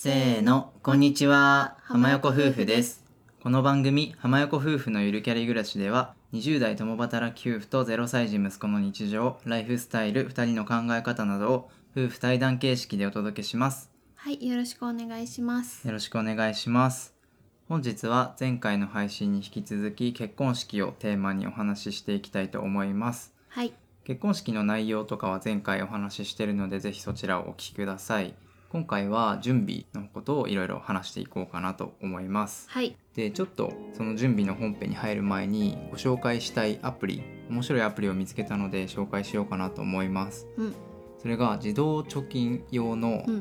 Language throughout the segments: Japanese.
せーの、こんにちは。浜横夫婦です。この番組、浜横夫婦のゆるキャリ暮らしでは、20代共働き夫婦と0歳児息子の日常、ライフスタイル、2人の考え方などを夫婦対談形式でお届けします。はい、よろしくお願いします。よろしくお願いします。本日は前回の配信に引き続き結婚式をテーマにお話ししていきたいと思います。はい、結婚式の内容とかは前回お話ししているのでぜひそちらをお聞きください今回は準備のことをいろいろ話していこうかなと思います。はい、でちょっとその準備の本編に入る前にご紹介したいアプリ面白いアプリを見つけたので紹介しようかなと思います。うん、それが自動貯金用の。フ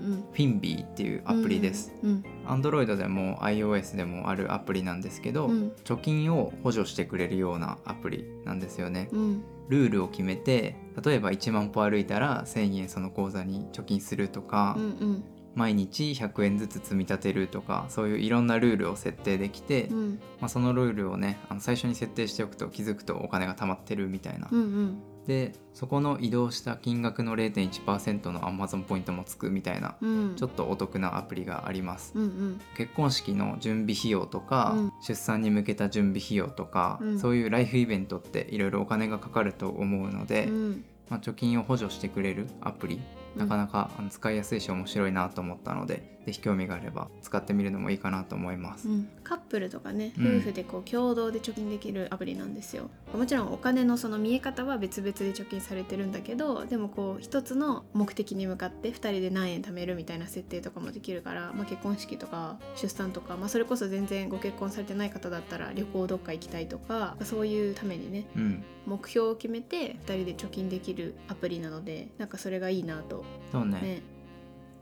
ィンビーっていうアプリです、うん、Android でも iOS でもあるアプリなんですけど、うん。貯金を補助してくれるようなアプリなんですよね、うん、ルールを決めて例えば1万歩歩いたら1,000円その口座に貯金するとか、うん、うん、毎日100円ずつ積み立てるとかそういういろんなルールを設定できて、うん、まあ、そのルールをねあの最初に設定しておくと気づくとお金が貯まってるみたいな、うん、うん、でそこの移動した金額の0.1%の Amazon ポイントもつくみたいなうん、ちょっとお得なアプリがあります。うん、うん、結婚式の準備費用とか、うん。出産に向けた準備費用とか、うん。そういうライフイベントっていろいろお金がかかると思うので、うん、まあ、貯金を補助してくれるアプリなかなか使いやすいし面白いなと思ったのでぜひ興味があれば使ってみるのもいいかなと思います。うん、カップルとかね、うん。夫婦でこう共同で貯金できるアプリなんですよ。もちろんお金のその見え方は別々で貯金されてるんだけど、でもこう一つの目的に向かって2人で何円貯めるみたいな設定とかもできるから、まあ、結婚式とか出産とか、まあ、それこそ全然ご結婚されてない方だったら旅行どっか行きたいとかそういうためにね。うん、目標を決めて2人で貯金できるアプリなのでなんかそれがいいなと。そうね。ね。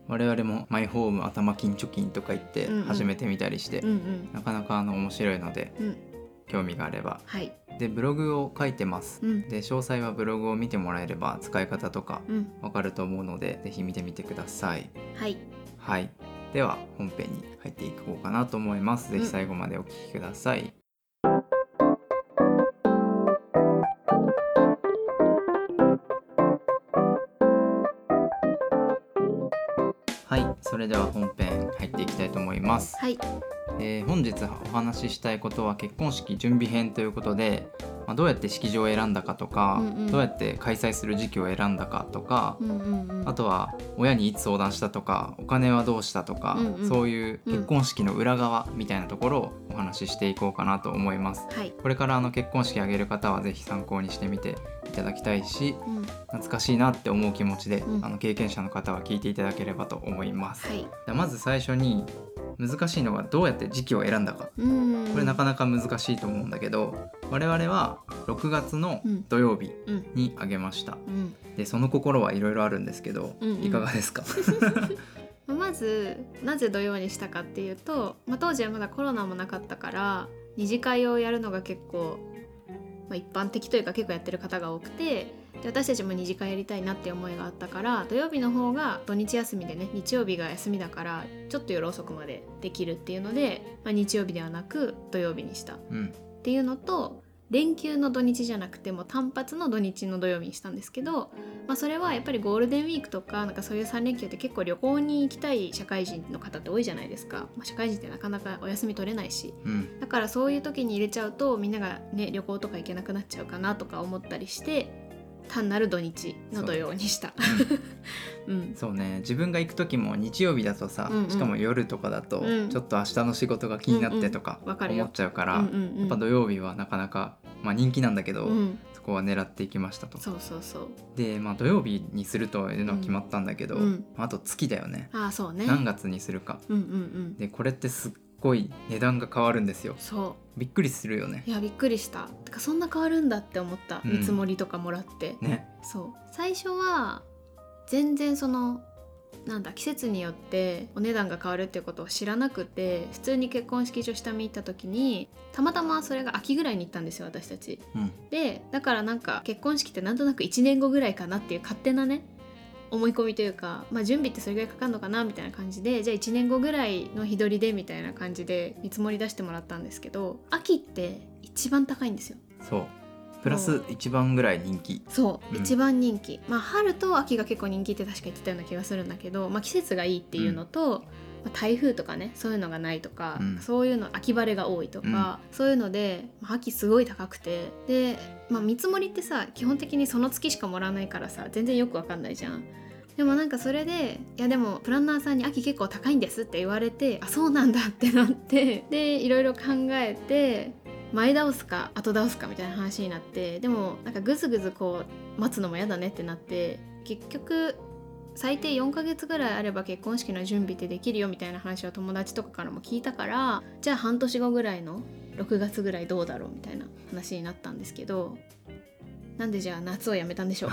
我々もマイホーム頭金貯金とか言ってうんうん。始めてみたりして、うんうん。なかなかあの面白いのでうん。興味があれば。はい。でブログを書いてます。うん。で詳細はブログを見てもらえれば使い方とかうん。わかると思うのでぜひ見てみてください。はい。はい。では本編に入っていこうかなと思います。ぜひ最後までお聞きください、それでは本編入っていきたいと思います、はい。えー本日お話ししたいことは結婚式準備編ということで、まあ、どうやって式場を選んだかとか、うんうん。どうやって開催する時期を選んだかとか、うんうんうん。あとは親にいつ相談したとかお金はどうしたとか、うんうん。そういう結婚式の裏側みたいなところをお話ししていこうかなと思います。はい。これからあの結婚式挙げる方はぜひ参考にしてみていただきたいしうん。懐かしいなって思う気持ちで、うん。あの経験者の方は聞いていただければと思います。はい。まず最初に難しいのがどうやって時期を選んだか。うん。これなかなか難しいと思うんだけど我々は6月の土曜日うん。に挙げました。うん。でその心はいろいろあるんですけど、うんうん。いかがですか？ま あまずなぜ土曜にしたかっていうと、まあ、当時はまだコロナもなかったから二次会をやるのが結構、まあ、一般的というか結構やってる方が多くてで私たちも二次会やりたいなって思いがあったから土曜日の方が土日休みでね日曜日が休みだからちょっと夜遅くまでできるっていうので、まあ、日曜日ではなく土曜日にした。うん。っていうのと連休の土日じゃなくても単発の土日の土曜日にしたんですけど、まあ、それはやっぱりゴールデンウィークとかなんかそういう3連休って結構旅行に行きたい社会人の方って多いじゃないですか、まあ、社会人ってなかなかお休み取れないし。うん。だからそういう時に入れちゃうとみんながね旅行とか行けなくなっちゃうかなとか思ったりして単なる土日の土曜にした。うん。そうね。自分が行く時も日曜日だとさ、うんうん。しかも夜とかだと、うん。ちょっと明日の仕事が気になってとか思っちゃうから、うんうんうん。やっぱ土曜日はなかなか、まあ、人気なんだけど、うん、そこは狙っていきましたと。そうそうそう。で、まあ、土曜日にするというのは決まったんだけど、あと月だよね。ああそうね。何月にするか。うんうんうん。でこれってすっごい値段が変わるんですよ。そう。びっくりするよね。い。やびっくりした。てかそんな変わるんだって思った。うん。見積もりとかもらって、ね。そう。最初は全然そのなんだ季節によってお値段が変わるっていうことを知らなくて普通に結婚式場下見行った時にたまたまそれが秋ぐらいに行ったんですよ私たち。うん。でだからなんか結婚式ってなんとなく1年後ぐらいかなっていう勝手なね思い込みというか、まあ、準備ってそれぐらいかかるのかなみたいな感じでじゃあ1年後ぐらいの日取りでみたいな感じで見積もり出してもらったんですけど秋って一番高いんですよ。そう。プラス一番ぐらい人気。そう、うん。一番人気。まあ春と秋が結構人気って確か言ってたような気がするんだけど、まあ、季節がいいっていうのと、まあ台風とかねそういうのがないとか、うんそういうの秋晴れが多いとか、そういうので、まあ秋すごい高くてで、まあ、見積もりってさ基本的にその月しかもらわないからさ全然よくわかんないじゃん。でもなんかそれでいやでもプランナーさんに秋結構高いんですって言われてあそうなんだってなって でいろいろ考えて前倒すか後倒すかみたいな話になってでもなんかぐずぐずこう待つのも嫌だねってなって結局最低4ヶ月ぐらいあれば結婚式の準備ってできるよみたいな話を友達とかからも聞いたからじゃあ半年後ぐらいの6月ぐらいどうだろうみたいな話になったんですけどなんでじゃあ夏をやめたんでしょう？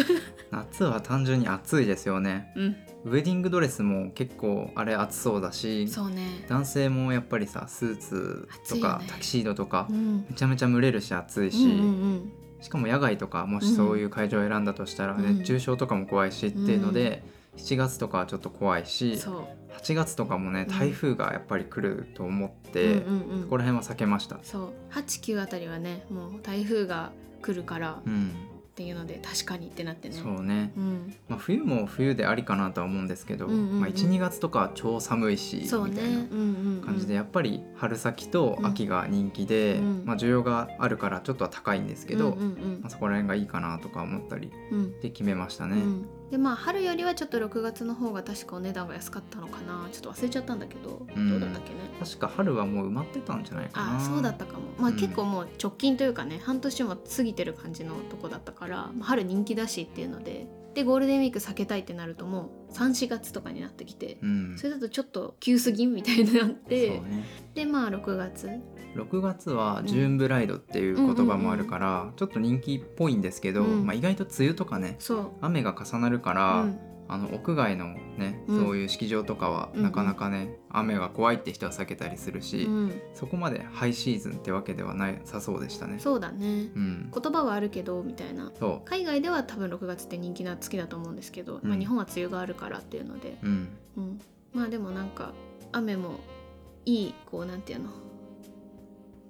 夏は単純に暑いですよね。うん。ウェディングドレスも結構あれ暑そうだしそうね。男性もやっぱりさスーツとか、ね。タキシードとかうん。めちゃめちゃ蒸れるし暑いし、うんうんしかも野外とかもしそういう会場を選んだとしたら、うん。熱中症とかも怖いしっていうので、7月とかはちょっと怖いうんしそう。8月とかもねうん。台風がやっぱり来ると思って、そこら辺は避けました。そう。89あたりはねもう台風が来るからうん、っていうので確かにってなってね。そうね、うん。まあ、冬も冬でありかなとは思うんですけど、うんうんうん。まあ、12月とかは超寒いしね。みたいなうんうんうん。感じでやっぱり春先と秋が人気で、うん。まあ、需要があるからちょっとは高いんですけど、うんうんまあ、そこら辺がいいかなとか思ったりうんうん。で決めましたね。うんでまあ春よりはちょっと6月の方が確かお値段が安かったのかな。ちょっと忘れちゃったんだけど、うん。どうだったっけね。確か春はもう埋まってたんじゃないかな。あそうだったかも。まあ、うん。結構もう直近というかね半年も過ぎてる感じのとこだったから、まあ春人気だしっていうのででゴールデンウィーク避けたいってなるともう34月とかになってきて、うん、それだとちょっと急すぎんみたいになって、そうね。でまあ6月6月はジューンブライドっていう言葉もあるから、ちょっと人気っぽいんですけど、うん。まあ、意外と梅雨とかね雨が重なるから、うん。あの屋外のね、うん。そういう式場とかはなかなかね、雨が怖いって人は避けたりするし、うん、そこまでハイシーズンってわけではないさそうでしたね。そうだね。うん、言葉はあるけどみたいな。そ海外では多分6月って人気な月だと思うんですけど、うん。まあ、日本は梅雨があるからっていうので、うん、まあでもなんか雨もいいこうなんていうの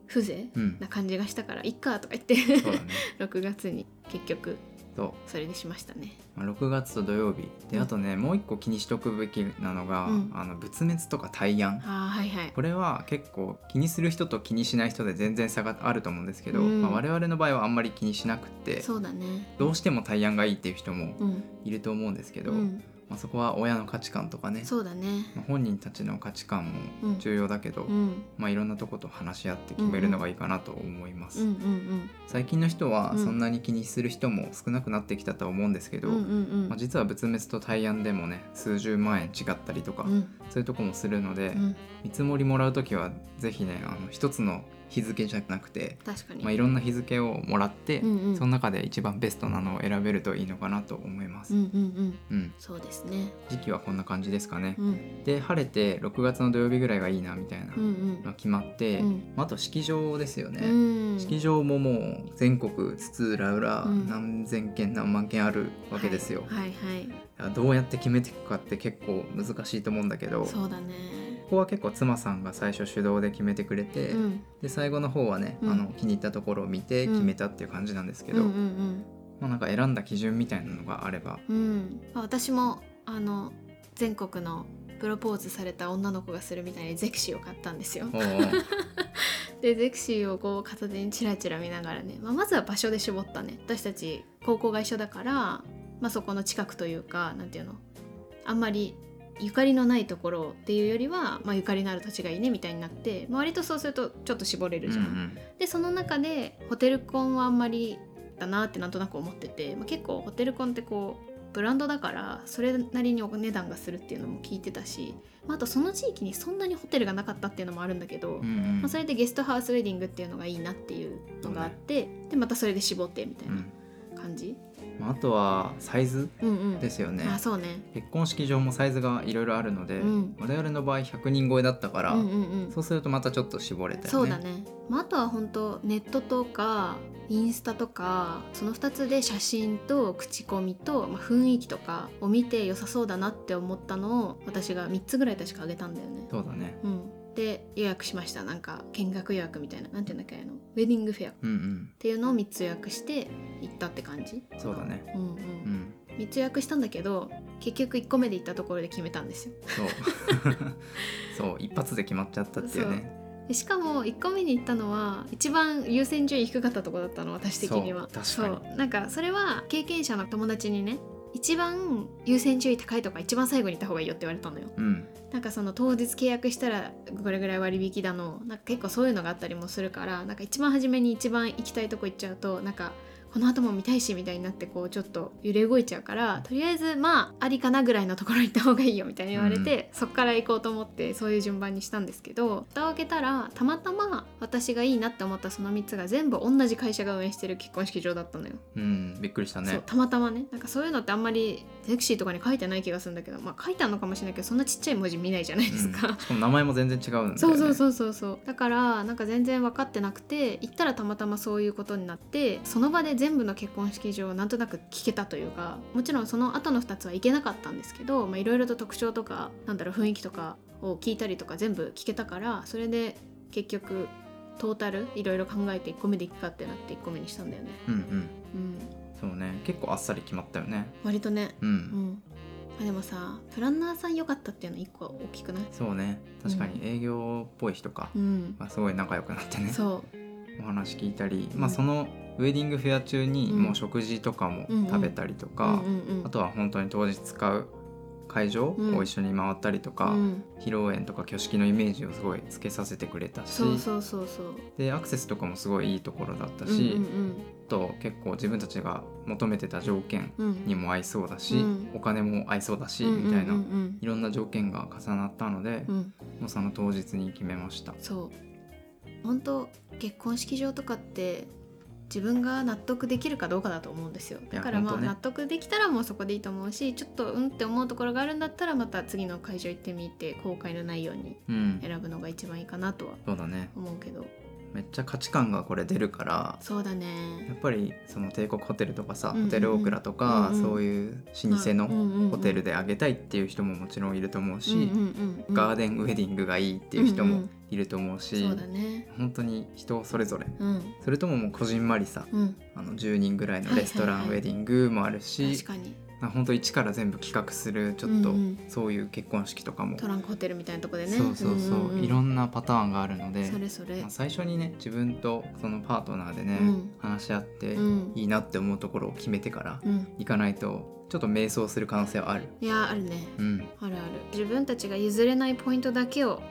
風情うん、な感じがしたからいっかとか言ってね。6月に結局そう。それにしましたね。まあ、6月と土曜日。でうん。あとねもう一個気にしとくべきなのが、うん。あの仏滅とか大安。ああはいはい。これは結構気にする人と気にしない人で全然差があると思うんですけど、うん。まあ、我々の場合はあんまり気にしなくってそうだね。どうしても大安がいいっていう人もうん。いると思うんですけど、うんまあ、そこは親の価値観とかね、そうだね。まあ本人たちの価値観もうん。重要だけど、うん。まあ、いろんなとこと話し合って決めるのがいいかなと思います、うんうん最近の人はうん。そんなに気にする人も少なくなってきたとは思うんですけど、うんうんうん。まあ、実は仏滅と大安でもね数十万円違ったりとか、うん。そういうとこもするので、うん。見積もりもらう時はぜひねあの一つの日付じゃなくて、確かに、まあ、いろんな日付をもらって、うんうん。その中で一番ベストなのを選べるといいのかなと思います、うんうんうん。うん。そうですね。時期はこんな感じですかね、うん。で晴れて6月の土曜日ぐらいがいいなみたいなうんうん。のが決まって、うん。まあ、あと式場ですよね、うん。式場ももう全国津々浦々うん。何千件何万件あるわけですよ、はいはい、どうやって決めていくかって結構難しいと思うんだけどそうだねここは結構妻さんが最初主導で決めてくれて、うん。で最後の方はね、うん。あの気に入ったところを見て決めたっていう感じなんですけど、うんうんまあ、なんか選んだ基準みたいなのがあれば。うん。私もあの全国のプロポーズされた女の子がするみたいにゼクシーを買ったんですよ。でゼクシーをこう片手にチラチラ見ながらね、まあ、まずは場所で絞ったね。私たち高校が一緒だから、まあ、そこの近くというかなんていうの？あんまりゆかりのないところっていうよりは、まあ、ゆかりのある土地がいいねみたいになって、まあ、割とそうするとちょっと絞れるじゃん。うんうん。でその中でホテルコンはあんまりだなってなんとなく思ってて、まあ、結構ホテルコンってこうブランドだからそれなりにお値段がするっていうのも聞いてたし、まあ、あとその地域にそんなにホテルがなかったっていうのもあるんだけど、うんうん。まあ、それでゲストハウスウェディングっていうのがいいなっていうのがあって、でまたそれで絞ってみたいうなん。感じ、まああとはサイズうん、うん。ですよね、あそうね。結婚式場もサイズがいろいろあるので、うん。我々の場合100人超えだったから、うんうんうん。そうするとまたちょっと絞れたよね。そうだね、まあ、あとは本当ネットとかインスタとかその2つで写真と口コミと、まあ、雰囲気とかを見て良さそうだなって思ったのを私が3つぐらい確かあげたんだよね。そうだね。うん、で予約しました。なんか見学予約みたいな。なんていうんだっけあのウェディングフェア。っうんうん。ていうのを3つ予約して行ったって感じ。そうだね。うんうん。うん。3つ予約したんだけど結局1個目で行ったところで決めたんですよ。そう。そう一発で決まっちゃったっていうね。でしかも1個目に行ったのは一番優先順位低かったところだったの私的には。そう確かに。そう。なんかそれは経験者の友達にね一番優先順位高いとか一番最後に行った方がいいよって言われたのよ。うん。なんかその当日契約したらこれぐらい割引だのなんか結構そういうのがあったりもするからなんか一番初めに一番行きたいとこ行っちゃうとなんかこの後も見たいしみたいになってこうちょっと揺れ動いちゃうからとりあえずまあありかなぐらいのところ行った方がいいよみたいに言われて、そっから行こうと思ってそういう順番にしたんですけど蓋を開けたらたまたま私がいいなって思ったその3つが全部同じ会社が運営してる結婚式場だったのよ。うんびっくりしたね。たまたまね。なんかそういうのってあんまりセクシーとかに書いてない気がするんだけどまあ書いてあるのかもしれないけどそんなちっちゃい文字見ないじゃないですか。うんしかも名前も全然違うんだよね。そうそうそうそうそう。だからなんか全然分かってなくて行ったらたまたまそういうことになってその場で全部の結婚式場をなんとなく聞けたというかもちろんその後の2つは行けなかったんですけどまあいろいろと特徴とかなんだろう雰囲気とかを聞いたりとか全部聞けたからそれで結局トータルいろいろ考えて1個目で行くかってなって1個目にしたんだよね。うんうん。うん、そうね。結構あっさり決まったよね。割とね、ううん。ん、あでもさプランナーさん良かったっていうの1個大きくない？そうね。確かに営業っぽい人か。うん、がすごい仲良くなってね。そう。お話聞いたり、うん。まあそのウェディングフェア中にうん。もう食事とかも食べたりとか、あとは本当に当日使う会場うん。を一緒に回ったりとか、うん。披露宴とか挙式のイメージをすごいつけさせてくれたしそうそうそうそう。でアクセスとかもすごいいいところだったうんし、と結構自分たちが求めてた条件にも合いそうだし、うん。お金も合いそうだし、うんみたいな、いろんな条件が重なったので、うんうん。もうその当日に決めました。そう。本当結婚式場とかって自分が納得できるかどうかだと思うんですよ。だからまあ、納得できたらもうそこでいいと思うしちょっとうんって思うところがあるんだったらまた次の会場行ってみて後悔のないようにうん、選ぶのが一番いいかなとは思うけどめっちゃ価値観がこれ出るからそうだやっねぱりその帝国ホテルとかさ、うんうんうん。ホテルオークラとか、うんうん。そういう老舗ののホテルであげたいっていう人ももちろんいると思うし、ガガーデンウェディングがいいっていう人もうんうん。いると思うし、そうだね。本当に人それぞれ。うん。それとももうこじんまりさうん。あの10人ぐらいのレストランはい。はいはいウェディングもあるし、確かに。まあ本当一から全部企画するちょっとそういう結婚式とかも、トランクホテルみたいなとこでね。そうそうそう、んんん。いろんなパターンがあるのでそれそれ。まあ最初にね自分とそのパートナーでね、うん。話し合ってうん。いいなって思うところを決めてからうん。行かないとちょっと迷走する可能性はある。いやあるね。うん。あるある。自分たちが譲れないポイントだけを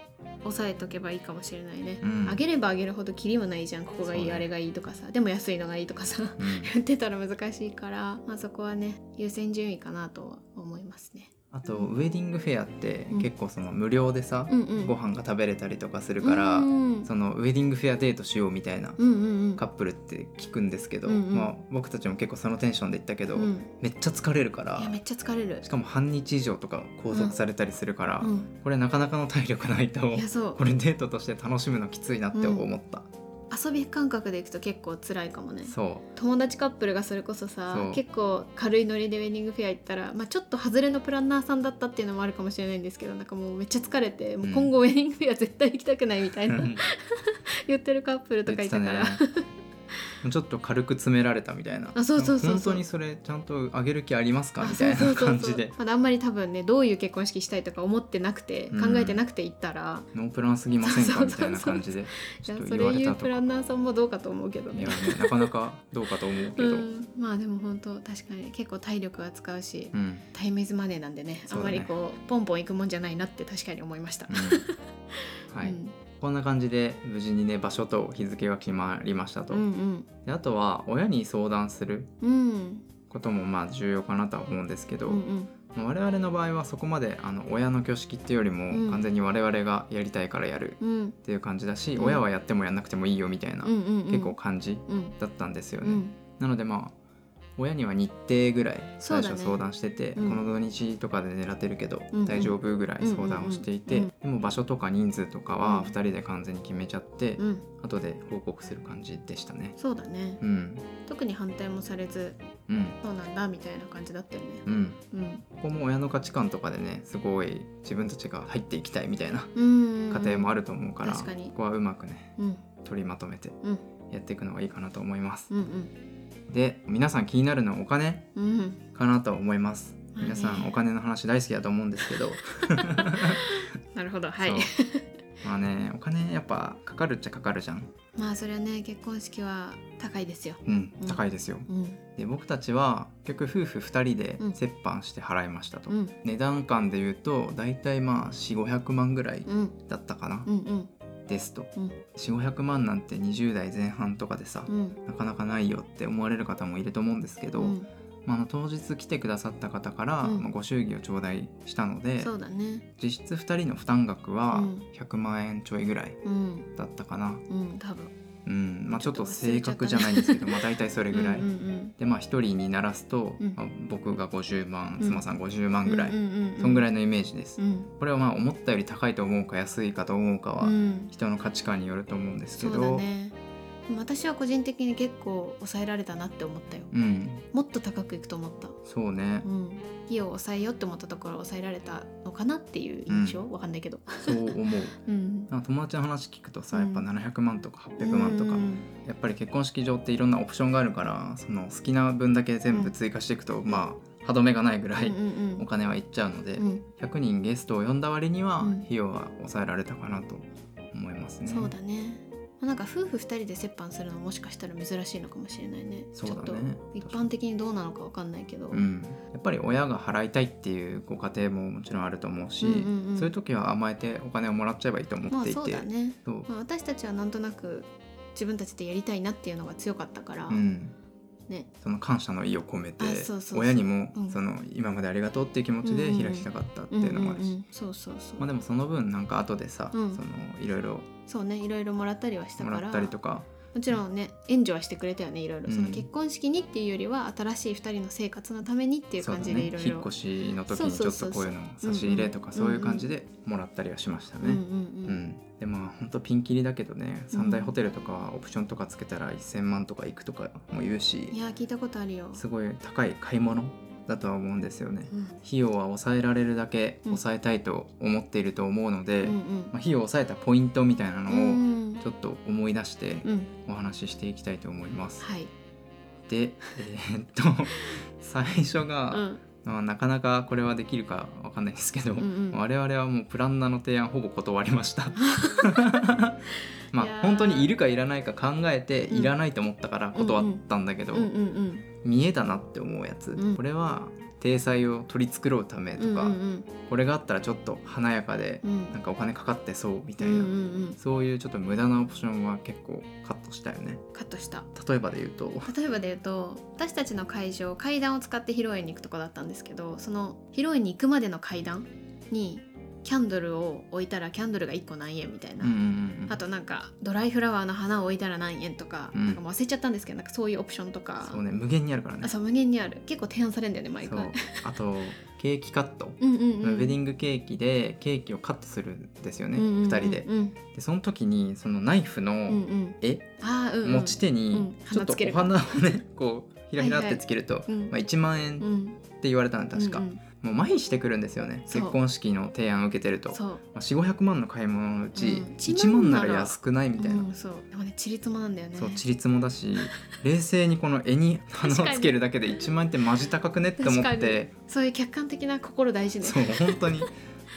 押さえとけばいいかもしれないね、うん。あげればあげるほどキリもないじゃん。ここがいい、ね。あれがいいとかさ。でも安いのがいいとかさ。うん。言ってたら難しいから、まあ、そこはね優先順位かなとは思いますねあとウェディングフェアってうん。結構その無料でさ、うんうん。ご飯が食べれたりとかするから、うんそのウェディングフェアデートしようみたいなうんうんうん。カップルって聞くんですけど、うん。うんまあ、僕たちも結構そのテンションで行ったけど、うん。めっちゃ疲れるからいやめっちゃ疲れる。しかも半日以上とか拘束されたりするから、うん。これなかなかの体力ないとこれデートとして楽しむのきついなって思った、遊び感覚でいくと結構辛いかもね。そ友達カップルがそれこそさ結構軽いノリでウェディングフェア行ったら、まあ、ちょっと外れのプランナーさんだったっていうのもあるかもしれないんですけどなんかもうめっちゃ疲れてもう今後ウェディングフェア絶対行きたくないみたいな。言ってるカップルとかいたから、ちょっと軽く詰められたみたいな。あそうそうそうそう。本当にそれちゃんとあげる気ありますか？あみたいなそうそう。そうそう感じで。まだあんまり多分ねどういう結婚式したいとか思ってなくてうん。考えてなくて行ったら、ノープランすぎませんか？みたいな感じで。いやそれ言うプランナーさんもどうかと思うけどね。いやねなかなかどうかと思うけど、ううん。ん、まあでも本当確かに結構体力は使うし、タイムイズマネーなんでね。あんまりこうポンポン行くもんじゃないなって確かに思いました。うん。はい、うんこんな感じで無事にね場所と日付が決まりましたと、うんであとは親に相談するうん。うんこともまあ重要かなとは思うんですけど、うんうん。まあ我々の場合はそこまであの親の挙式っていうよりも、うん。完全に我々がやりたいからやるうん。っていう感じだし、うん。親はやってもやんなくてもいいよみたいな、うんうんうん。結構感じうんだったんですよね。うん。なのでまあ親には日程ぐらい最初相談してて、うん。この土日とかで狙ってるけど、大丈夫ぐらい相談をしていて、でも場所とか人数とかうん。は2人で完全に決めちゃって、うん。後で報告する感じでしたね。そうだね。うん、特に反対もされずうん、そうなんだみたいな感じだったよね。うん、うん。ここも親の価値観とかでねすごい自分たちが入っていきたいみたいなうん家庭もある。ると思うから、ここはうまくねうん。取りまとめてうん。やっていくのがいいかなと思います。うんうんで皆さん気になるのはお金うんかなと思います。まあね皆さんお金の話大好きだと思うんですけど。なるほど。はい。まあねお金やっぱかかるっちゃかかるじゃん。まあそれはね結婚式は高いですよ。うんうん。高いですよ、うん。で僕たちは結局夫婦2人でうん。折半して払いましたと、うん。値段感で言うと大体まあ4500万ぐらいうん。だったかな、うんうんですとうん。4500万なんて20代前半とかでさ、うん。なかなかないよって思われる方もいると思うんですけど、うん。まああの当日来てくださった方から、うん。まあご祝儀を頂戴したのでね。実質2人の負担額はうん。100万円ちょいぐらいうん。だったかな、うん多分うんまあ、ちょっと正確じゃないんですけど、まあ大体それぐらい、うんうんでまあ1人にならすと、うん。まあ僕が50万うん。妻さん50万うんぐらい、そんぐらいのイメージです、うん。これはまあ思ったより高いと思うか安いかと思うかはうん。人の価値観によると思うんですけど、だね私は個人的に結構抑えられたなって思ったよ。うん。もっと高くいくと思った。そうね。うん。費用を抑えようって思ったところを抑えられたのかなっていう印象、わかんないけど。そう思う。うん。なんか友達の話聞くとさうんやっぱ700万とか800万とか、うん。やっぱり結婚式場っていろんなオプションがあるからその好きな分だけ全部追加していくと、まあ歯止めがないぐらいうんうんお金はいっちゃうので、うん。100人ゲストを呼んだ割にはうん。費用は抑えられたかなと思いますね。そうだね。まあなんか夫婦2人で折半するのもしかしたら珍しいのかもしれないね。そうだね。ちょっと一般的にどうなのかわかんないけど、うん、やっぱり親が払いたいっていうご家庭ももちろんあると思うし、うんうんうん。そういう時は甘えてお金をもらっちゃえばいいと思まあっていて、そうだね、まあ、私たちはなんとなく自分たちでやりたいなっていうのが強かったから、うん、ね。その感謝の意を込めて親にもうん。その今までありがとうっていう気持ちで開きたかったっていうのもあるし、うんうんうん。そうそうそう、まあでもその分なんか後でさ、うん。そのいろいろそうねいろいろもらったりはしたから。もらったりとか。もちろんね援助はしてくれたよねいろいろ、うん。その結婚式にっていうよりは新しい2人の生活のためにっていう感じでいろいろ。ね引っ越しの時にちょっとこういうの差し入れとかそうそうそうそういう感じでもらったりはしましたね。うんうんううん。ん、でまあ本当ピンキリだけどね三大ホテルとかはオプションとかつけたら1,000万とかいくとかも言うしいや聞いたことあるよ、すごい高い買い物だとは思うんですよね。うん。費用は抑えられるだけうん。抑えたいと思っていると思うので、うんまあ、費用を抑えたポイントみたいなうんのうん。をちょっと思い出してうんお話ししていきたいと思います。はい、で、えーっと最初が、うんまあ、なかなかこれはできるかわかんないですけど、うんうん。我々はもうプランナーの提案ほぼ断りました。まあ本当にいるかいらないか考えてうん。いらないと思ったから断ったんだけど、うんうん。見えたなって思うやつ、うん。これは体裁を取り繕うためうんとか、うんうんこれがあったらちょっと華やかでうん。なんかお金かかってそうみたいな、うんうんうん。そういうちょっと無駄なオプションは結構カットしたよね。カットした。例えばで言うと。例えばで言うと私たちの会場階段を使って披露宴に行くとこだったんですけどその披露宴に行くまでの階段にキャンドルを置いたらキャンドルが1個何円みたいな、うんうんうんあとなんかドライフラワーの花を置いたら何円とか,、うん。なんかもう忘れちゃったんですけどなんかそういうオプションとか。そうね無限にあるからね。あそう無限にある。結構提案されるんだよね毎回。あとケーキカット、うんうんうん、ウェディングケーキでケーキをカットするんですよね、うんうんうんうん。2人で。うんでその時にそのナイフの絵、うんうん。持ち手にうん。ちょっとお花をねこうひらひらってつけると、うんまあ、1万円っうんて言われたの確か、うんうんもう麻痺してくるんですよね。結婚式の提案を受けてると、まあ、4500万の買い物のうち、うん。1 1万万なら安くないみたいな、うん、そう。でもねちりつもなんだよね。そうちりつもだし 冷静にこの絵に花をつけるだけで1万円ってマジ高くねって思って。そういう客観的な心大事ね。そう本当に。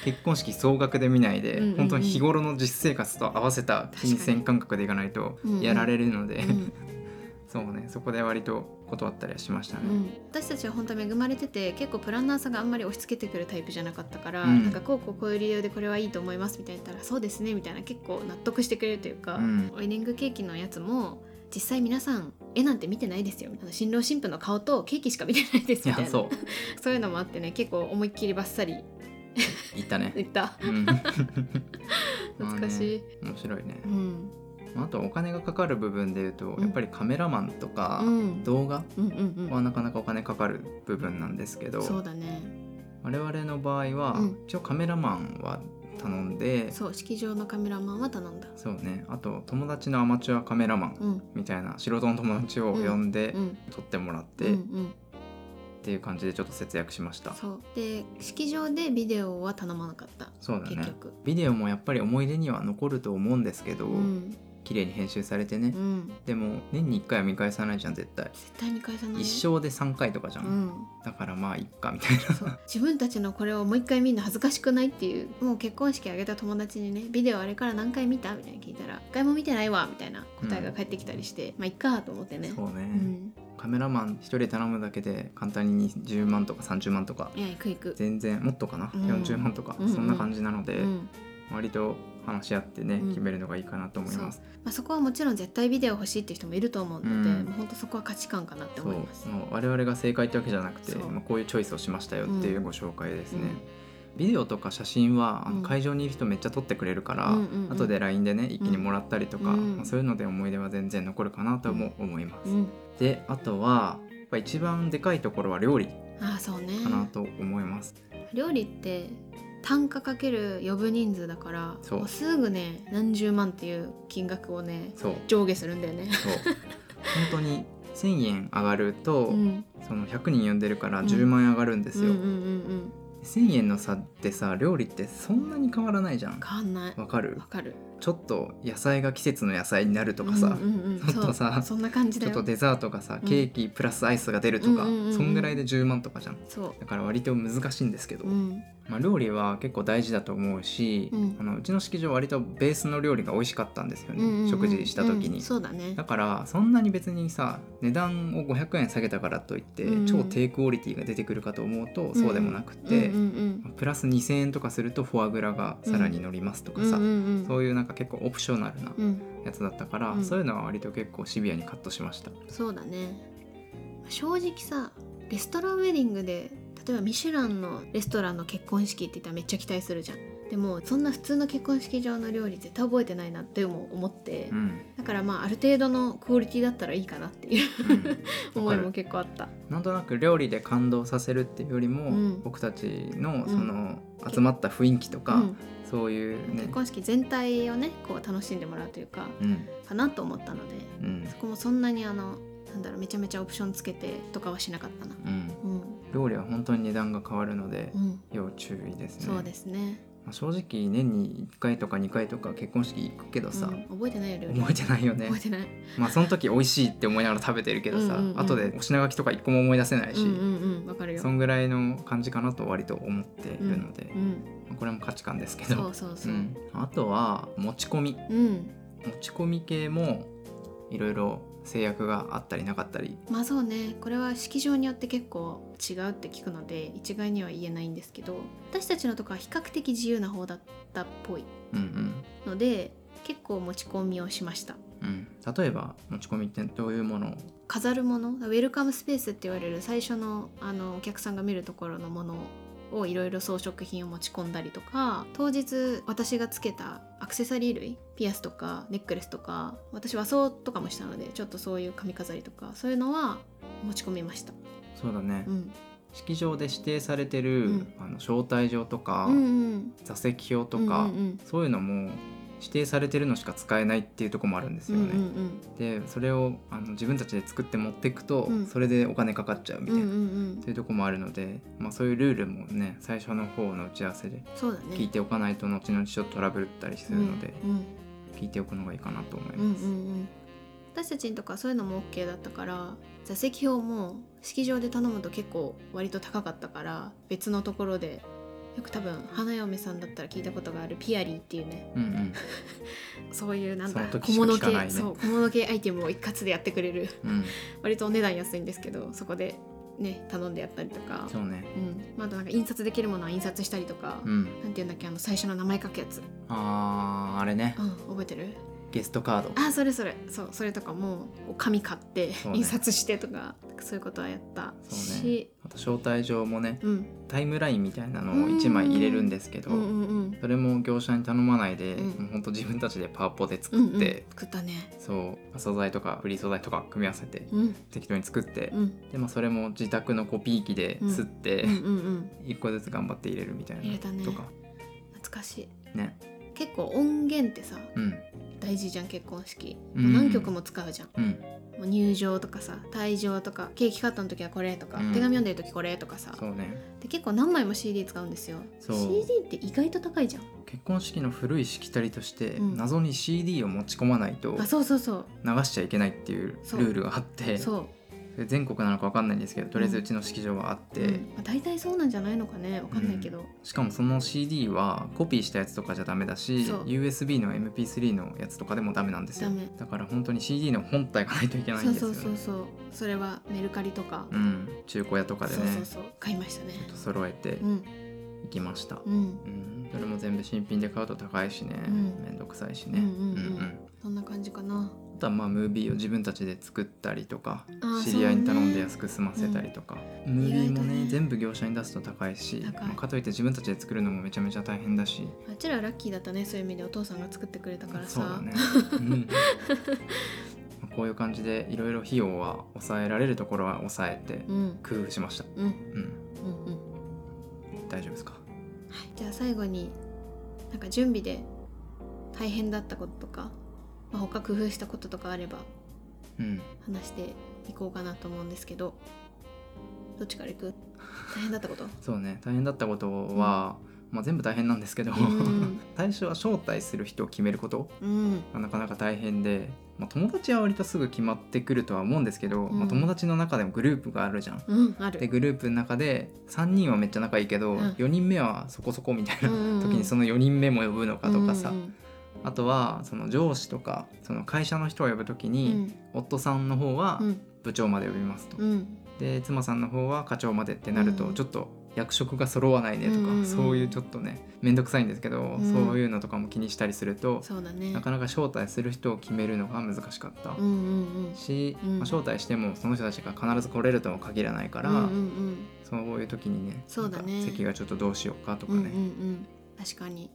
結婚式総額で見ないで、うんうんうん。本当に日頃の実生活と合わせた金銭感覚でいかないとうんうん。やられるので、うんそうねそこで割と断ったりはしましたね。うん、私たちは本当恵まれてて結構プランナーさんがあんまり押し付けてくるタイプじゃなかったから、うん。なんかこうこうこういう理由でこれはいいと思いますみたいな言ったらそうですねみたいな結構納得してくれるというか、うん。ウェディングケーキのやつも実際皆さん絵なんて見てないですよ新郎新婦の顔とケーキしか見てないですみたいな。そう。そういうのもあってね結構思いっきりバッサリ言ったね。言った。うん。懐かしい、まあね面白いね。う。んあとお金がかかる部分で言うと、うんやっぱりカメラマンとかうん動画はなかなかお金かかる部分なんですけど、そうだね。我々の場合は、うん。一応カメラマンは頼んでそう式場のカメラマンは頼んだ。そうね。あと友達のアマチュアカメラマンうん。みたいな素人の友達を呼んでうん撮ってもらって、っんていう感じでちょっと節約しました。そう。で式場でビデオは頼まなかった。そうだね。結局。ビデオもやっぱり思い出には残ると思うんですけど、うん綺麗に編集されてね、うん。でも年に1回は見返さないじゃん絶対。絶対見返さない一生で3回とかじゃん、うん。だからまあいっかみたいな。自分たちのこれをもう一回見るの恥ずかしくないっていう。もう結婚式あげた友達にねビデオあれから何回見たみたいな聞いたら一回も見てないわみたいな答えが返ってきたりして、まあいっかと思ってね。そうね、うん。カメラマン一人頼むだけで簡単に10万とか30万とか。いや行く行く。全然もっとかな、うん。40万とか、うんうん。そんな感じなので、うん。割と話し合ってね、うん。決めるのがいいかなと思います。まあ、そこはもちろん絶対ビデオ欲しいって人もいると思うので、うん。もう本当そこは価値観かなって思います。もう我々が正解ってわけじゃなくて、まあ、こういうチョイスをしましたよっていうご紹介ですね。うん。ビデオとか写真はあのうん。会場にいる人めっちゃ撮ってくれるから、うんうんうん。後で LINE でね一気にもらったりとか、うん。まあ、そういうので思い出は全然残るかなとも思います。うん、であとはやっぱ一番でかいところは料理ああそうね。かなと思います。料理って単価かける呼ぶ人数だからそう。もうすぐね何十万っていう金額をね上下するんだよね。そう。本当に1000円上がると、うん、その100人呼んでるからうん。10万円上がるんですよ、うんうんうんうん。1000円の差ってさ料理ってそんなに変わらないじゃん。変わんない。わかる？わかるちょっと野菜が季節の野菜になるとかさ、うんうとさそんな感じちょっとデザートがさうん。ケーキプラスアイスが出るとか、そんぐらいで10万とかじゃん。そだから割と難しいんですけど、まあ、料理は結構大事だと思うし、うん。あのうちの式場割とベースの料理が美味しかったんですよね、うんうんうん食事した時に、だね。だからそんなに別にさ値段を500円下げたからといって、うん超低クオリティが出てくるかと思うとそうでもなくて、プラス2,000円とかするとフォアグラがさらに乗りますとかさ、そういうなんか結構オプショナルなうん。やつだったから、うん。そういうのは割と結構シビアにカットしました。そうだね。正直さレストランウェディングで例えばミシュランのレストランの結婚式って言ったらめっちゃ期待するじゃんでもそんな普通の結婚式場の料理絶対覚えてないなっても思って、うん。だからまあある程度のクオリティだったらいいかなっていううん。思いも結構あった。なんとなく料理で感動させるっていうよりも、うん。僕たちのんその集まった雰囲気とか、うん。そういうね。結、婚式全体をねこう楽しんでもらうというかうん。かなと思ったのでうん。そこもそんなにあのなんだろうめちゃめちゃオプションつけてとかはしなかったな。料理は本当に値段が変わるので、うん。要注意ですね。そうですね。まあ、正直年に1回とか2回とか結婚式行くけどさ、うん覚えてないよ料理。覚えてないよね。覚えてない。まあその時美味しいって思いながら食べてるけどさ、うんうんうん。後でお品書きとか一個も思い出せないし、うんうんうんわかるよ。そんぐらいの感じかなと割と思っているので、うんまあこれも価値観ですけそどうそうそう。うん。あとは持ち込みうん。持ち込み系もいろいろ制約があったりなかったり。まあそうね。これは式場によって結構違うって聞くので一概には言えないんですけど私たちのとこは比較的自由な方だったっぽいうんので結構持ち込みをしました。うん。うん。例えば持ち込みってどういうもの？を飾るもの？ウェルカムスペースって言われる最初のあのお客さんが見るところのものをいろいろ装飾品を持ち込んだりとか当日私がつけたアクセサリー類ピアスとかネックレスとか私和装とかもしたのでちょっとそういう髪飾りとかそういうのは持ち込みました、そうだね、うん、式場で指定されてる、うん。あの招待状とか、うんうん。座席表とか、うんうんそういうのも指定されてるのしか使えないっていうところもあるんですよね。うんうんでそれをあの自分たちで作って持っていくと、うん。それでお金かかっちゃうみたいな、うんうんうん。そういうとこもあるので、まあ、そういうルールもね最初の方の打ち合わせで聞いておかないと後々ちょっとトラブルったりするので、うん聞いておくのがいいかなと思いうんうんます。うんうん。私たちのとかそういうのも OK だったから座席表も式場で頼むと結構割と高かったから別のところでよく多分花嫁さんだったら聞いたことがあるピアリーっていうね。うんうん。そういうなんか小物系、ねそう小物系アイテムを一括でやってくれる。うん、割とお値段安いんですけどそこでね頼んでやったりとか。そうね。うん。まあ、なんか印刷できるものは印刷したりとか、うん、なんていうんだっけあの最初の名前書くやつ、あーあれね。うん、覚えてる？ゲストカード。あそれそれ。そうそれとかも紙買って、印刷してとかそういうことはやったし。あと招待状もねうん。タイムラインみたいなのを1枚入れるんですけど、うんうんうん。それも業者に頼まないで、うん。もうほんと自分たちでパワポで作うんうん。って、作ったね。そう素材とかフリー素材とか組み合わせてうん。適当に作って、うん。でまあ、それも自宅のコピー機で吸って、うんうんうん。一個ずつ頑張って入れるみたいなとか。懐かしい。ね。結構音源ってさうん。大事じゃん結婚式、うん。何曲も使うじゃん入場とかさ退場とかケーキカットの時はこれとか、うん。手紙読んでる時これとかさ。そうね。で結構何枚も CD 使うんですよ。CD って意外と高いじゃん。結婚式の古いしきたりとして、うん。謎に CD を持ち込まないとあそうそうそう。流しちゃいけないっていう。ルールがあって。そう全国なのか分かんないんですけどとりあえずうちの式場はあって、うん。まあ、大体そうなんじゃないのかね。わかんないけど、しかもその CD はコピーしたやつとかじゃダメだし USB の MP3 のやつとかでもダメなんですよ。だから本当に CD の本体がないといけないんですよね。そうそうそうそう。それはメルカリとか、うん、中古屋とかでね。そうそうそう。買いましたね。ちょっと揃えてうん。いきました、うん。うん、それも全部新品で買うと高いしね、うん。めんどくさいしね、うんうんうん。そんな感じかな。あとはまあムービーを自分たちで作ったりとか知り合いに頼んで安く済ませたりとか、ムービーもねね。全部業者に出すと高いしまあかといって自分たちで作るのもめちゃめちゃ大変だし。あっちらラッキーだったねそういう意味でお父さんが作ってくれたからさ。そうだね、うん。まあこういう感じでいろいろ費用は抑えられるところは抑えてうん。工夫しました、うん。うん。うん、うん。大丈夫ですか？はい、じゃあ最後になんか準備で大変だったこととか、まあ、他工夫したこととかあればうん。話していこうかなと思うんですけどどっちからいく？大変だったこと？そうね。大変だったことは、まあ、全部大変なんですけど、うん。最初は招待する人を決めること。うん。がなかなか大変で、まあ、友達は割とすぐ決まってくるとは思うんですけど、うん。まあ、友達の中でもグループがあるじゃん。でグループの中で3人はめっちゃ仲いいけど、うん。4人目はそこそこみたいなうんうんうん。時にその4人目も呼ぶのかとかさ、うんうんあとはその上司とかその会社の人を呼ぶ時うに、ん。夫さんの方はうん。部長まで呼びますと、うん。で妻さんの方は課長までってなるとうん。ちょっと役職が揃わないねとか、うん。うんうんそういうちょっとね面倒くさいんですけど、うん。そういうのとかも気にしたりすると、ね。なかなか招待する人を決めるのが難しかった。うんうんうん。し、うん。まあ、招待してもその人たちが必ず来れるとも限らないから、うんうんうん。そういう時にねそうだね。席がちょっとどうしようかとかうんうんうね、ん。確かに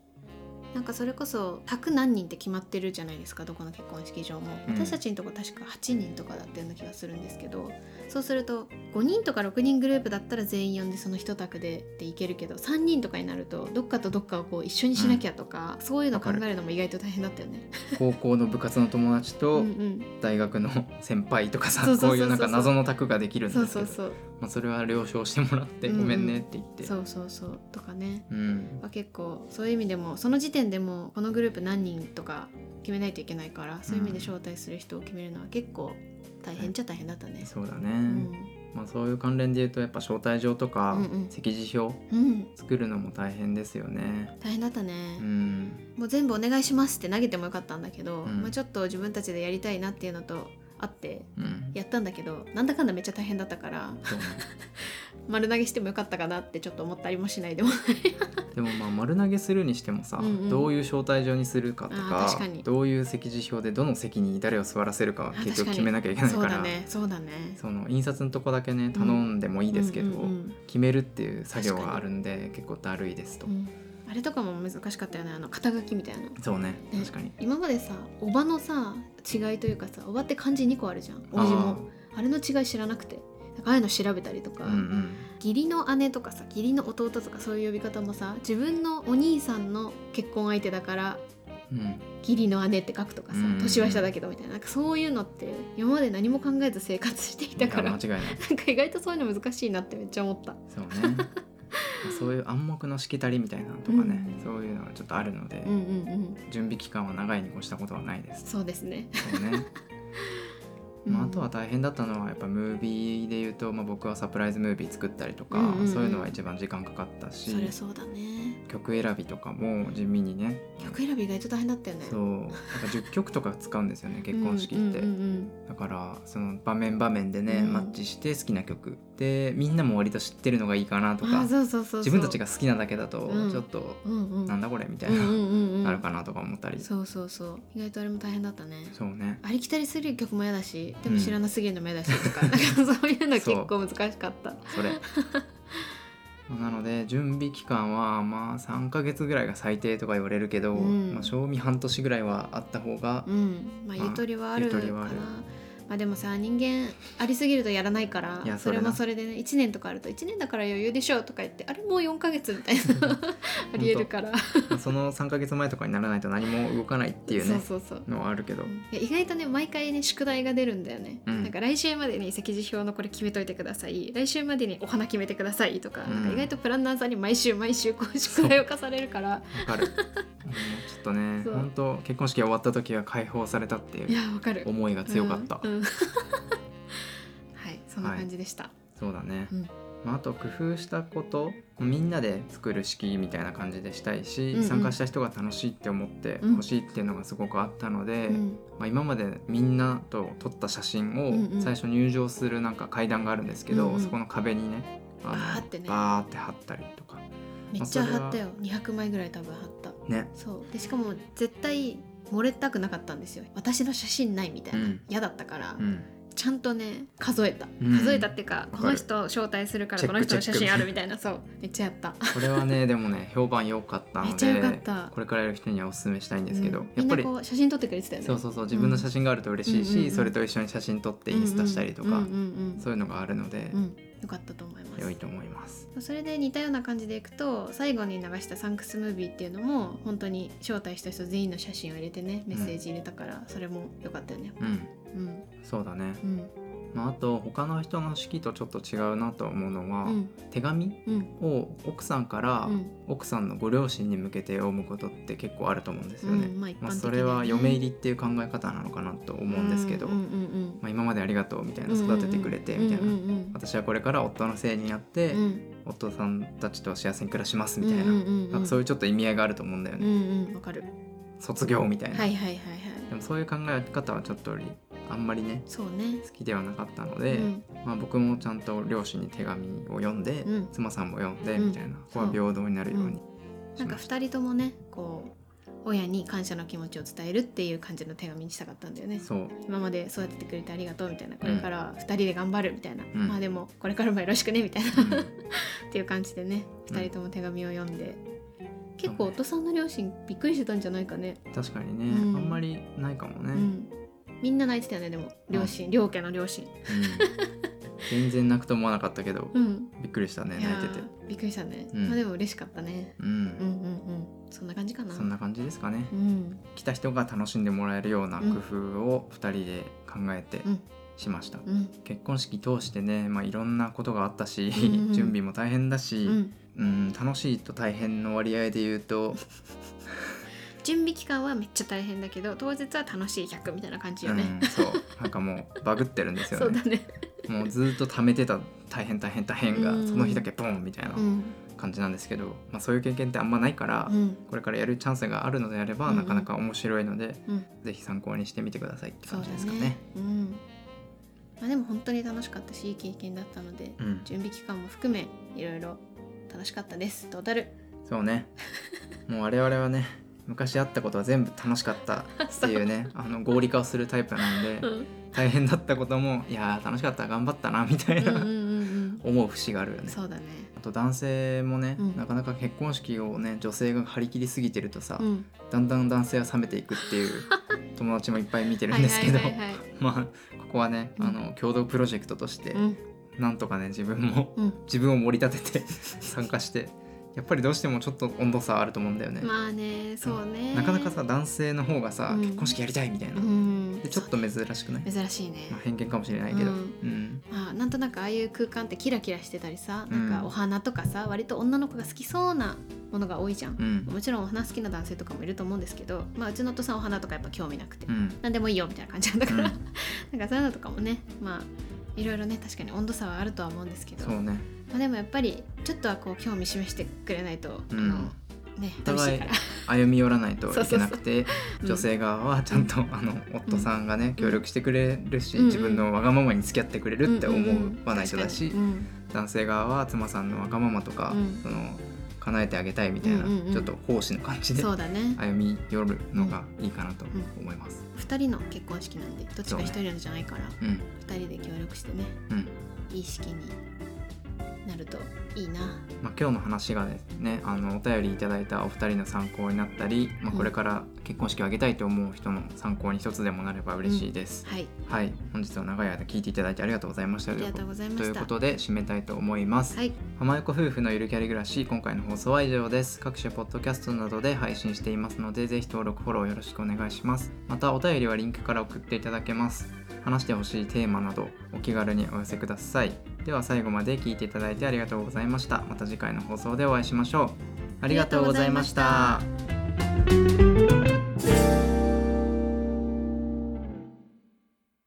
なんかそれこそ宅何人って決まってるじゃないですかどこの結婚式場も、うん。私たちのとこ確か8人とかだったような気がするんですけどそうすると5人とか6人グループだったら全員呼んでその一択でっていけるけど3人とかになるとどっかとどっかをこう一緒にしなきゃとか、そういうの考えるのも意外と大変だったよね。高校の部活の友達うとんうん。大学の先輩とかさこういうなんか謎の卓ができるんですけど。そうそうそうまあ、それは了承してもらってうん。うんごめんねって言って、そうそうそう。とかね。うん。は結構そういう意味でもその時点でもこのグループ何人とか決めないといけないからそういう意味で招待する人を決めるのは結構大変っちゃ大変だったね。そうだね、うん。まあ、そういう関連で言うとやっぱ招待状とかうんうん。席次表うん、作るのも大変ですよね。大変だったね、うん、もう全部お願いしますって投げてもよかったんだけど、うん。まあ、ちょっと自分たちでやりたいなっていうのとあってうん、やったんだけどなんだかんだめっちゃ大変だったから。丸投げしてもよかったかなってちょっと思ったりもしないでも でもまあ丸投げするにしてもさ、うんうん。どういう招待状にするかとかどういう席次表でどの席に誰を座らせるかはあ結局決めなきゃいけないからそうだね。そうだね。その印刷のとこだけね頼んでもいいですけど、うんうんうん。決めるっていう作業があるんで結構だるいですと、うん。あれとかも難しかったよね。あの肩書きみたいなそうね。ね。確かに。今までさおばのさ違いというかさおばって漢字2個あるじゃん。おじもあれの違い知らなくて。なんかああいうの調べたりとか、うんうん。義理の姉とかさ義理の弟とかそういう呼び方もさ自分のお兄さんの結婚相手だからうん。義理の姉って書くとかさうん。年は下だけどみたいな。なんかそういうのって今まで何も考えず生活していたから。なんかいや間違いない。意外とそういうの難しいなってめっちゃ思った。そうねそういう暗黙のしきたりみたいなのとかね、うん。そういうのはちょっとあるので、うんうんうん。準備期間は長いに越したことはないです。そうですね。そうね。まあ、あとは大変だったのはやっぱムービーで言うと、まあ、僕はサプライズムービー作ったりとか、うんうんうん。そういうのは一番時間かかったしそりゃそうだね。曲選びとかも地味にね。曲選び意外と大変だったよね。そう。なんか10曲とか使うんですよね結婚式って、うんうんうん。だからその場面場面でね、うん。マッチして好きな曲でみんなも割と知ってるのがいいかなとうん、かあそうそうそうそう。自分たちが好きなだけだとうん。ちょっと、うなんだこれみたいな、なるかなとか思ったり、そうそうそう。意外とあれも大変だったね。そうね。ありきたりする曲も嫌だしでもうん知らなすぎるのも嫌だしとか, なんかそういうの結構難しかった。それ。なので準備期間はまあ3ヶ月ぐらいが最低とか言われるけど、うん。まあ、賞味半年ぐらいはあった方が、うん。まあまあゆとりはある。かな、まあでもさ人間ありすぎるとやらないからいやそれそれなもそれでね1年とかあると1年だから余裕でしょとか言ってあれもう4ヶ月みたいな ありえるから。その3ヶ月前とかにならないと何も動かないっていうねそうそうそう。のはあるけど。いや意外とね毎回ね宿題が出るんだよね、うん。なんか来週までに席次表のこれ決めといてください。来週までにお花決めてくださいとか,、うん。なんか意外とプランナーさんに毎週毎週こう宿題を課されるから。わかる。もうちょっとね そう。本当結婚式終わった時は解放されたっていいうやわかる。思いが強かった、うん。うんはいそんな感じでした、そうだね、うん。まあ、あと工夫したことみんなで作る式みたいな感じでしたいし、うんうん。参加した人が楽しいって思ってほしいっていうのがすごくあったので、うん。まあ、今までみんなと撮った写真を最初入場するなんか階段があるんですけど、うんうん。そこの壁にねバーってね。バーって貼ったりとか。めっちゃ貼ったよ。200枚ぐらい多分貼った。ね。そう。でしかも絶対漏れたくなかったんですよ。私の写真ないみたいな、うん。嫌だったから、うん。ちゃんとね数えた、うん。数えたっていうかこの人招待するからチェックこの人の写真あるみたいな。そう。めっちゃやった。これはねでもね評判良かったのめっちゃ良かでった。これからやる人にはおすすめしたいんですけど、うん。やっぱりみんなこう写真撮ってくれてたよね。そうそうそう自分の写真があると嬉しいし、うん。うんうんそれと一緒に写真撮ってインスタしたりとか、うんうんうん。そういうのがあるのでうん、うんよかったと思います。良いと思います。それで似たような感じでいくと最後に流したサンクスムービーっていうのも本当に招待した人全員の写真を入れてねメッセージ入れたから、それも良かったよね。うん、うん。そうだね。うんまあ、あと他の人の式とちょっと違うなと思うのは、うん。手紙うん。を奥さんからうん。奥さんのご両親に向けて読むことって結構あると思うんですよね。うんまあまあ、それは嫁入りっていう考え方なのかなと思うんですけど、うんうんうん。まあ、今までありがとうみたいな育ててくれてみたいな、うんうん。うん私はこれから夫のせいになって、うん。夫さんたちと幸せに暮らしますみたいな,、うんうんうんうん。なんかそういうちょっと意味合いがあると思うんだようね、んうん。わかる。卒業みたいな、はいはいはいはい。でもそういう考え方はちょっとあんまりねそうね。好きではなかったので、うん。まあ、僕もちゃんと両親に手紙を読んで、うん。妻さんも読んでうん。みたいな、ここは平等になるようになん。かしました、2人ともねこう親に感謝の気持ちを伝えるっていう感じの手紙にしたかったんだよね。そう。今まで育ててくれてありがとうみたいなこれからは2人で頑張るみたいな、うん。まあでもこれからもよろしくねみたいな、うん。っていう感じでねうん2人とも手紙を読んで、結構お父さんの両親びっくりしてたんじゃないかね、確かにね、うん。あんまりないかもね、うん、みんな泣いてたよねでも両親、両家の両親。うん。全然泣くと思わなかったけど、うん。びっくりしたね泣いてて。ーびっくりしたね、うん。まあでも嬉しかったね。うん、うんうんうん。そんな感じかな。そんな感じですかね、うん。来た人が楽しんでもらえるような工夫を2人で考えてうん。しました、うん。結婚式通してね、まあ、いろんなことがあったし、準備も大変だうし、ん。うん、楽しいと大変の割合で言うと、準備期間はめっちゃ大変だけど当日は楽しい100みたいな感じよね、うん、そう。なんかもうバグってるんですよね。そうだね。もうずっと溜めてた大変大変大変がうん。その日だけポンみたいなうん。感じなんですけど、まあ、そういう経験ってあんまないから、うん。これからやるチャンスがあるのであれば、うん。うんなかなか面白いのでうん。ぜひ参考にしてみてくださいって感じですかね。うん。まあでも本当に楽しかったしいい経験だったので、うん、準備期間も含めいろいろ楽しかったです。トータル。そうね。もう我々はね昔あったことは全部楽しかった っていうねあの合理化をするタイプなんでうん。大変だったこともいやー楽しかった頑張ったなみたいな、うん思う節があるよね。うんそうだね。あと男性もね、うん。なかなか結婚式をね女性が張り切りすぎてるとさ、うん。だんだん男性は冷めていくっていう 友達もいっぱい見てるんですけど、まあここはね、うん。あの共同プロジェクトとして、うん。なんとかね自分もうん。自分を盛り立てて参加してやっぱりどうしてもちょっと温度差あると思うんだよね。まあねそうね。なかなかさ男性の方がさ、うん。結婚式やりたいみたいな、うん。でちょっと珍しくない、珍しいね。まあ、偏見かもしれないけど、うん。うん。まあなんとなくああいう空間ってキラキラしてたりさなん。うんかお花とかさ割と女の子が好きそうなものが多いじゃん。うん。もちろんお花好きな男性とかもいると思うんですけど、まあ、うちのお父さんお花とかやっぱ興味なくて、うん。何でもいいよみたいな感じなんだから、うん。なんかそういうのとかもねまあいろいろね確かに温度差はあるとは思うんですけど、そうねまあ、でもやっぱりちょっとはこう興味示してくれないと、うん。あのねお互い歩み寄らないといけなくて うん女性側はちゃんと、あの夫さんがね、協力してくれるし、うん自分のわがままに付き合ってくれるって思うんうんうんわないとだし、男性側は妻さんのわがままとか、うん。その叶えてあげたいみたいな、うんうんうん。ちょっと奉仕の感じで歩み寄るのがいいかなと思います。2人の結婚式なんでどっちか1人なんじゃないから、うん。2人で協力してね。うん。いい式にななるといいな。まあ、今日の話がですねあのお便りいただいたお二人の参考になったり、まあ、うん。これから結婚式を挙げたいと思う人の参考に一つでもなれば嬉しいです、はい。はい。本日は長い間聞いていただいてありがとうございました。ありがとうございました。ということで締めたいと思います、はい。浜横夫婦のゆるキャリ暮らし今回の放送は以上です。各種ポッドキャストなどで配信していますのでぜひ登録フォローよろしくお願いします。またお便りはリンクから送っていただけます。話してほしいテーマなどお気軽にお寄せください。では最後まで聞いていただいてありがとうございました。また次回の放送でお会いしましょう。ありがとうございました。ありがとうございました。